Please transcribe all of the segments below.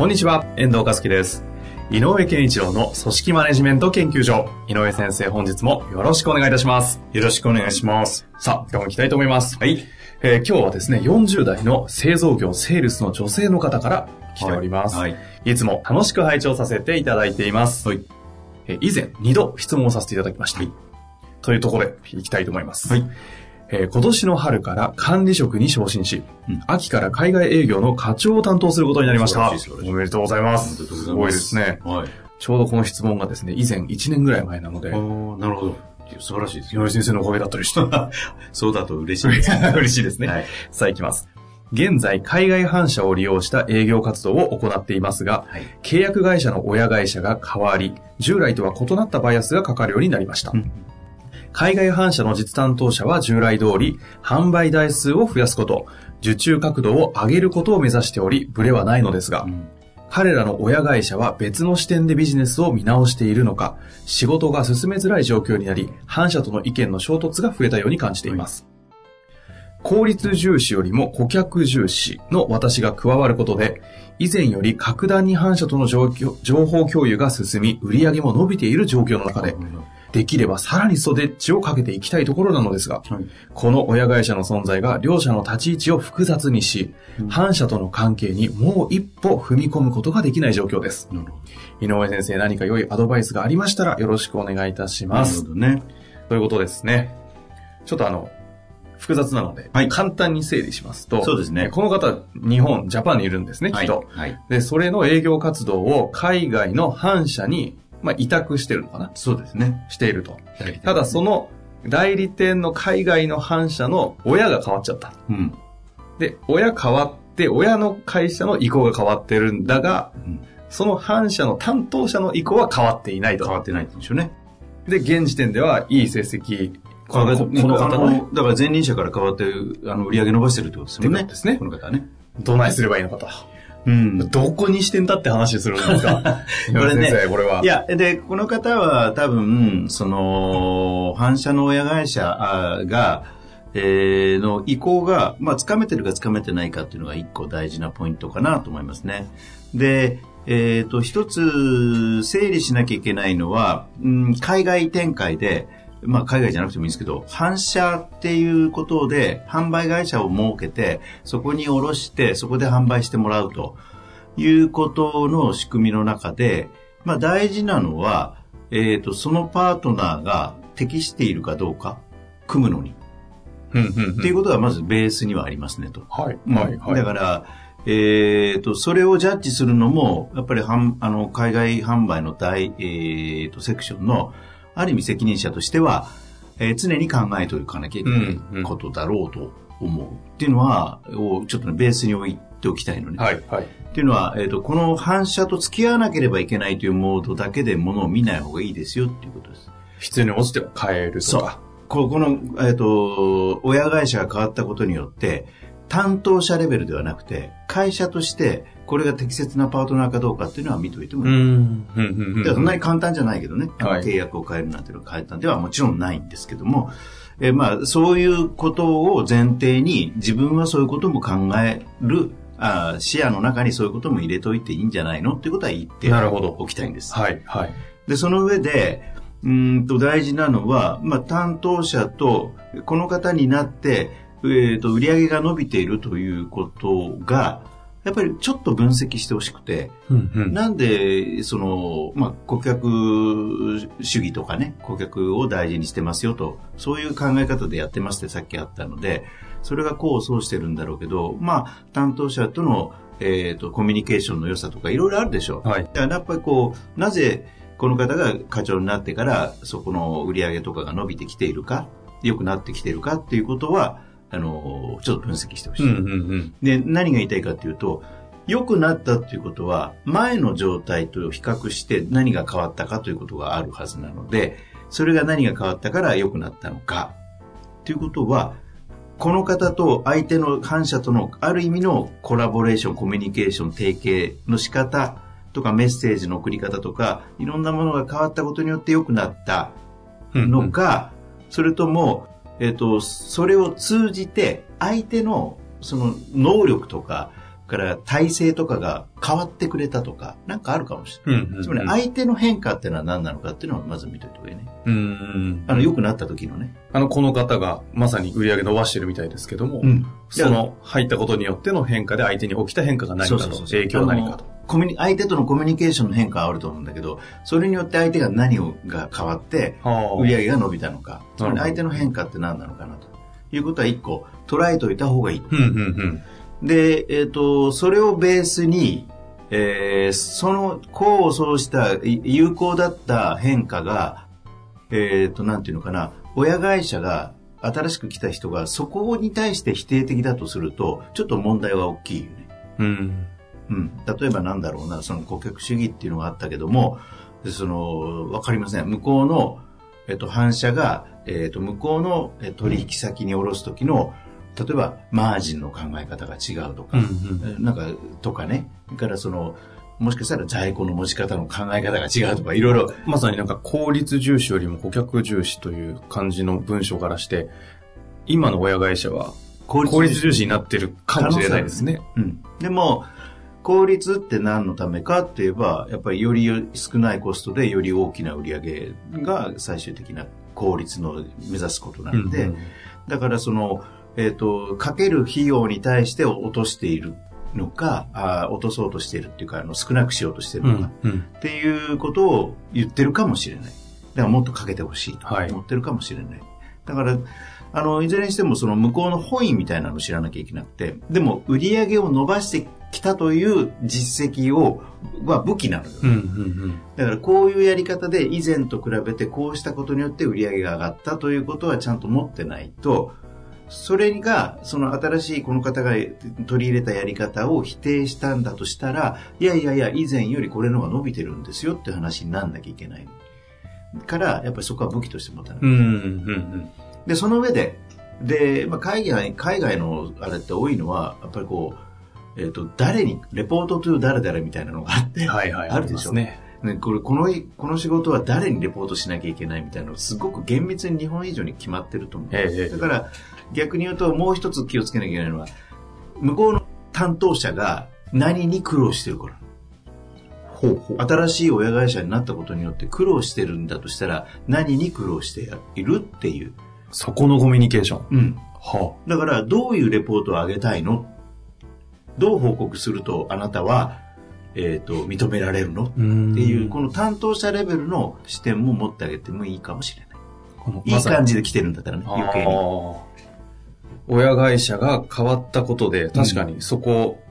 こんにちは、遠藤和樹です。井上健一郎の組織マネジメント研究所。井上先生、本日もよろしくお願いいたします。よろしくお願いします。さあ、今日も行きたいと思います。はい。えー今日はですね、40代の製造業、セールスの女性の方から来ております。はい。いつも楽しく拝聴させていただいています。はい。えー以前、2度質問をさせていただきました。はいというところで、行きたいと思います。はい。えー今年の春から管理職に昇進し、うん秋から海外営業の課長を担当することになりました。おめでとうございます。すすごいですね。はい。ちょうどこの質問がですね、以前1年ぐらい前なのであ、ーなるほど。素晴らしいですよ。井上先生のおかげだったりして。そうだと嬉しいです。嬉しいですね。はい。さあ行きます。現在、海外反社を利用した営業活動を行っていますが、はい。契約会社の親会社が変わり、従来とは異なったバイアスがかかるようになりました。うん海外反社の実担当者は従来通り、販売台数を増やすこと、受注角度を上げることを目指しており、ブレはないのですが、うん彼らの親会社は別の視点でビジネスを見直しているのか、仕事が進めづらい状況になり、反社との意見の衝突が増えたように感じています。効率重視よりも顧客重視の私が加わることで、以前より格段に反社との状況情報共有が進み、売上も伸びている状況の中で、できればさらに袖っちをかけていきたいところなのですが、はい。この親会社の存在が両者の立ち位置を複雑にし、反社との関係にもう一歩踏み込むことができない状況です。井上先生何か良いアドバイスがありましたらよろしくお願いいたしど。ます。なるほどね。ということですね。ちょっとあの、複雑なので、はい簡単に整理しますと、そうですねえこの方、日本、ジャパンにいるんですね、きっと。はい。で、それの営業活動を海外の反社に、まあ、委託してるのかな？そうですね。していると。ただその代理店の海外の反社の親が変わっちゃった。うん。で、親変わって、親の会社の意向が変わってるんだが、うんその反社の担当者の意向は変わっていないと。変わってないんでしょうね。で、現時点ではいい成績、このここの方のね、だから前任者から変わって、あの、売り上げ伸ばしてるってことですもんね。ですねこの方はね。どないすればいいのかと。うん。どこにしてんだって話するんですか これねこれは。いや、で、この方は多分、その、反社の親会社あが、えーの意向が、まあ、つかめてるかつかめてないかっていうのが一個大事なポイントかなと思いますね。で、えっ、と、一つ整理しなきゃいけないのは、うん、海外展開で、まあ、海外じゃなくてもいいんですけど、反社っていうことで、販売会社を設けて、そこに卸して、そこで販売してもらうということの仕組みの中で、まあ、大事なのは、えっ、と、そのパートナーが適しているかどうか、組むのに。うんうんうんっていうことがまずベースにはありますねと。はい、はい、はい。だから、えっ、と、それをジャッジするのも、やっぱりはんあの海外販売の大、えっ、と、セクションの、ある意味責任者としては、えー常に考えておかなきゃいけなうんうんいことだろうと思う。っていうのは、をちょっとね、ベースに置いておきたいのね。はい、はい。っていうのは、えっ、と、この反射と付き合わなければいけないというモードだけでものを見ない方がいいですよっていうことです。必要に応じては変えるとか。ここの、えっ、と、親会社が変わったことによって、担当者レベルではなくて、会社として、これが適切なパートナーかどうかっていうのは見といてもいい。そんなに簡単じゃないけどね、契約を変えるなんていうのが変えたんではもちろんないんですけども、えーまあ、そういうことを前提に自分はそういうことも考える、あー視野の中にそういうことも入れといていいんじゃないのっていうことは言ってなるほどおきたいんです。はい、はい。で、その上で、うーんと大事なのは、まあ、担当者とこの方になって、えー、と売り上げが伸びているということが、やっぱりちょっと分析してほしくて、うん、うん。なんで、その、まあ、顧客主義とかね、顧客を大事にしてますよと、そういう考え方でやってますってさっきあったので、それが功を奏してるんだろうけど、まあ、担当者との、えっ、と、コミュニケーションの良さとかいろいろあるでしょう。はい。だからやっぱりこう、なぜこの方が課長になってから、そこの売り上げとかが伸びてきているか、良くなってきているかっていうことは、あの、ちょっと分析してほしい。うんうんうん。で、何が言いたいかっていうと、良くなったっていうことは、前の状態と比較して何が変わったかということがあるはずなので、それが何が変わったから良くなったのか。ということは、この方と相手の反社とのある意味のコラボレーション、コミュニケーション、提携の仕方とかメッセージの送り方とか、いろんなものが変わったことによって良くなったのか、それとも、えっ、と、それを通じて相手のその能力とか、から体制とかが変わってくれたとか、なんかあるかもしれない。うんうんうん。つまり相手の変化っていうのは何なのかっていうのをまず見といた方がいいね。うんうん。あの、良くなった時のね。あの、この方がまさに売り上げ伸ばしてるみたいですけども、ん。その入ったことによっての変化で相手に起きた変化が何かと、影響は何かと。コミュニ相手とのコミュニケーションの変化はあると思うんだけど、それによって相手が何をが変わって、は売り上げが伸びたのか、つまり相手の変化って何なのかなということは一個捉えておいた方がいい。うんうんうん。で、えっ、と、それをベースに、えーその功を奏したい有効だった変化が、えっ、と、なんていうのかな、親会社が新しく来た人がそこに対して否定的だとすると、ちょっと問題は大きいよね。うん。うん、例えばなんだろうな、その顧客主義っていうのがあったけども、でその、わかりません。向こうの、えっと、反社が、えっと、向こうのえ取引先に下ろすときの、例えば、マージンの考え方が違うとか、うんうんえなんか、とかね。それからその、もしかしたら在庫の持ち方の考え方が違うとか、いろいろ、まさになんか効率重視よりも顧客重視という感じの文章からして、今の親会社は効効率重視になってるかもしれないですね。うん。でも、効率って何のためかって言えば、やっぱりより少ないコストでより大きな売り上げが最終的な効率の目指すことなので、うんだからその、えっ、と、かける費用に対して落としているのか、あー落とそうとしているっていうか、あの少なくしようとしているうのか、んうんっていうことを言ってるかもしれない。だからもっとかけてほしいとはい思ってるかもしれない。だから、あの、いずれにしてもその向こうの本意みたいなのを知らなきゃいけなくて、でも売り上げを伸ばしてきたという実績を、は武器なのよ。うんうんだからこういうやり方で以前と比べてこうしたことによって売り上げが上がったということはちゃんと持ってないと、それが、その新しいこの方が取り入れたやり方を否定したんだとしたら、いやいやいや、以前よりこれの方が伸びてるんですよって話になんなきゃいけない。から、やっぱりそこは武器として持たない。うん。うんうんうんで、その上で、で、まあ、海外、海外のあれって多いのは、やっぱりこう、えっ、と、誰に、レポートトゥ誰々みたいなのがあって、はいはい。あるでしょね。ね、これ、この、この仕事は誰にレポートしなきゃいけないみたいなのすごく厳密に日本以上に決まってると思う。ええええだから、逆に言うともう一つ気をつけなきゃいけないのは、向こうの担当者が何に苦労してるから。ほうほう。新しい親会社になったことによって苦労してるんだとしたら、何に苦労しているっていう。そこのコミュニケーション。うん。はだから、どういうレポートを上げたいの？どう報告するとあなたは、えっ、と、認められるの？っていう、この担当者レベルの視点も持ってあげてもいいかもしれない。いい感じで来てるんだったらね、余計に。親会社が変わったことで、確かにそこ、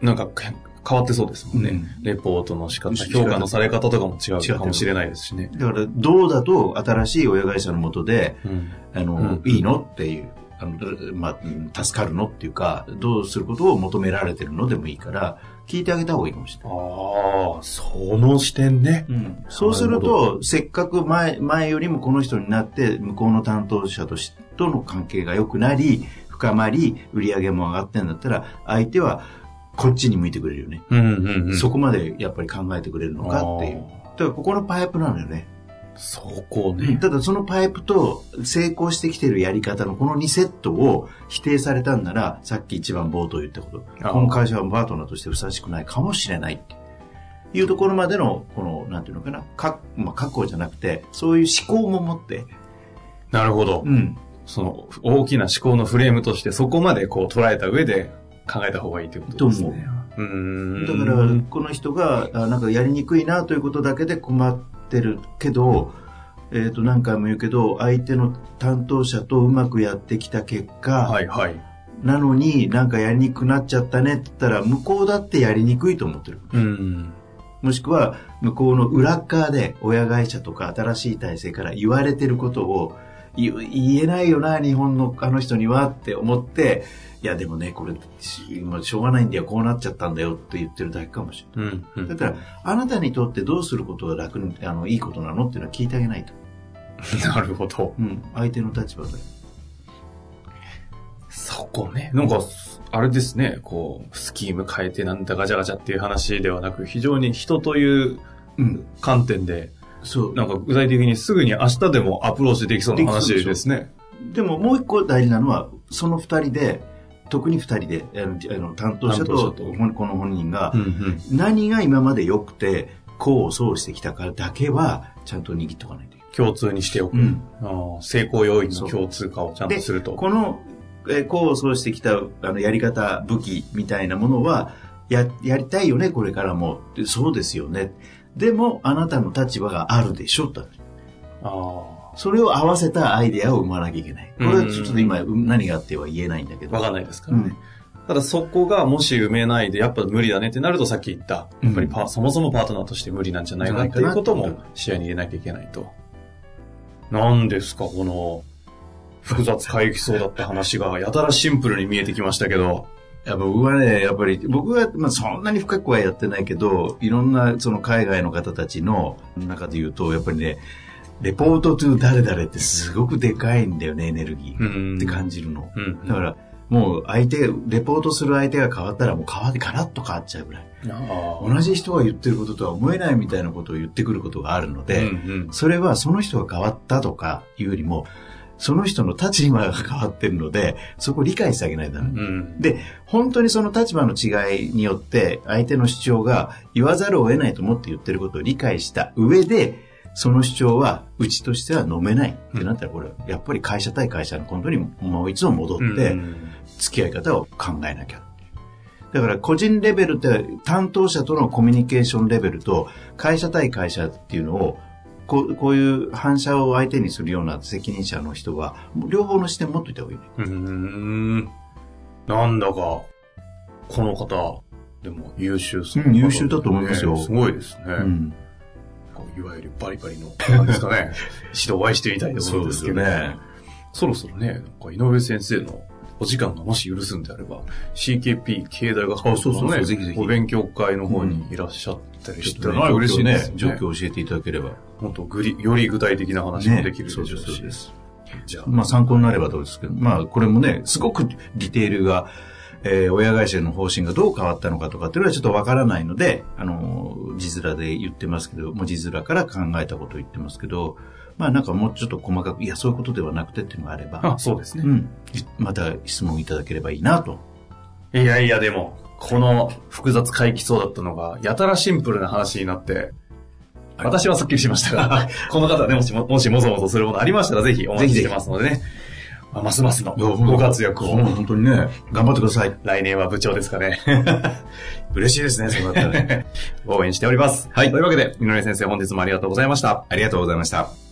なんかけ変わってそうですもんね。うんレポートの仕方、評価のされ方とかも違うかもしれないですしね。だから、どうだと新しい親会社のもとで、うんあの、うんいいのっていう、あの、まあ、うん助かるのっていうか、どうすることを求められてるのでもいいから、聞いてあげた方がいいかもしれない。ああ、その視点ね。そうすると、せっかく前、前よりもこの人になって、向こうの担当者としとの関係が良くなり、深まり、売り上げも上がってんだったら、相手はこっちに向いてくれるよね。うんうんうん。そこまでやっぱり考えてくれるのかっていう。だからここのパイプなのよね。そこね。ただそのパイプと成功してきてるやり方のこの2セットを否定されたんなら、さっき一番冒頭言ったこと。この会社はパートナーとしてふさわしくないかもしれないっていうところまでの、この、なんていうのかな、かまあ、覚悟じゃなくて、そういう思考も持って、なるほど。うん。その大きな思考のフレームとしてそこまでこう捉えた上で考えた方がいいということですね。うーん。だから、この人が、あなんかやりにくいなということだけで困ってるけど、えっ、と、何回も言うけど、相手の担当者とうまくやってきた結果、はいはい。なのになんかやりにくくなっちゃったねって言ったら、向こうだってやりにくいと思ってる。うん。もしくは、向こうの裏っ側で親会社とか新しい体制から言われてることを、言言えないよな、日本のあの人にはって思って、いやでもね、これ、しょうがないんだよ、こうなっちゃったんだよって言ってるだけかもしれない。うん。うんだから、あなたにとってどうすることが楽に、あの、いいことなのっていうのは聞いてあげないと。なるほど。うん。相手の立場で。そこね。なんか、あれですね、こう、スキーム変えてなんだガチャガチャっていう話ではなく、非常に人といううん。観点で、そう。なんか具体的にすぐに明日でもアプローチできそうな話ですね。でももう一個大事なのは、その二人で、特に二人で、あの、あの担当者とこの本人がう、ん何が今まで良くて、功を奏してきたかだけは、ちゃんと握っとかないといけ共通にしておく。うん成功要因の共通化をちゃんない。とすると。この、えー功を奏してきたあのやり方、武器みたいなものは、や、やりたいよね、これからも。でそうですよね。でも、あなたの立場があるでしょ、と。あそれを合わせたアイデアを生まなきゃいけない。これはうんちょっと今、うん何があっては言えないんだけあ、ど。わかんないですからね。うんただそこがもし埋めないで、やっぱ無理だねってなるとさっき言った、やっぱりパ、そもそもパートナーとして無理なんじゃないかなっていうことも視野に入れなきゃいけないと。なんですか、この、複雑回帰そうだった話が、やたらシンプルに見えてきましたけど。いや僕はね、やっぱり、僕は、まあ、そんなに深くはやってないけど、いろんな、その海外の方たちの中で言うと、やっぱりね、レポートトゥ誰々ってすごくでかいんだよね、エネルギー。うんって感じるの。うん。だから、もう相手、レポートする相手が変わったらもう変わってガラッと変わっちゃうぐらい。あ同じ人が言ってることとは思えないみたいなことを言ってくることがあるのあ。で、うんうんそれはその人が変わったとかいうよりも、その人の立場が変わってるので、そこを理解してあげないとダメ。うん。で、本当にその立場の違いによって、相手の主張が言わざるを得ないと思って言ってることを理解した上で、その主張は、うちとしては飲めないってなったら、これ、やっぱり会社対会社の本当にもう一度戻ってう、ん付き合い方を考えなきゃ。だから個人レベルって担当者とのコミュニケーションレベルと会社対会社っていうのをこうこういう反射を相手にするような責任者の人は両方の視点持っといた方がいいね。うーん。なんだか、この方、でも優秀そう、うん優秀だと思いますよねすごいですね。うん。いわゆるバリバリの、なんですかね。一度お会いしてみたいと思うんですけど。ね。そろそろね、なんか井上先生のお時間がもし許すんであれば、CKP 経済学あそうそうそうのねお勉強会の方にいらっしゃったりしたら、っとね、嬉しいね。状況を教えていただければ。もっとぐり、より具体的な話もできるでしょうし。ねそうですそうじゃあ、まあ参考になればどうですけど、まあこれもね、すごくディテールが、えー親会社の方針がどう変わったのかとかっていうのはちょっとわからないので、あの、字面で言ってますけど、文字面から考えたことを言ってますけど、まあなんかもうちょっと細かく、いや、そういうことではなくてっていうのがあれば、あ、そうですね。うん、また質問いただければいいなと。いやいや、でも、この複雑回帰そうだったのが、やたらシンプルな話になって、私はスッキリしましたが、この方ね、もしも、もしもぞもぞするものありましたら、ぜひお待ちしてますのでね。まあますますのご活躍を。本当にね、頑張ってください。来年は部長ですかね。嬉しいですね、そうだったらね。応援しております。はい。というわけで、井上先生本日もありがとうございました。ありがとうございました。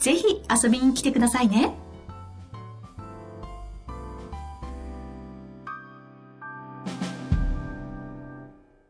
ぜひ遊びに来てくださいね。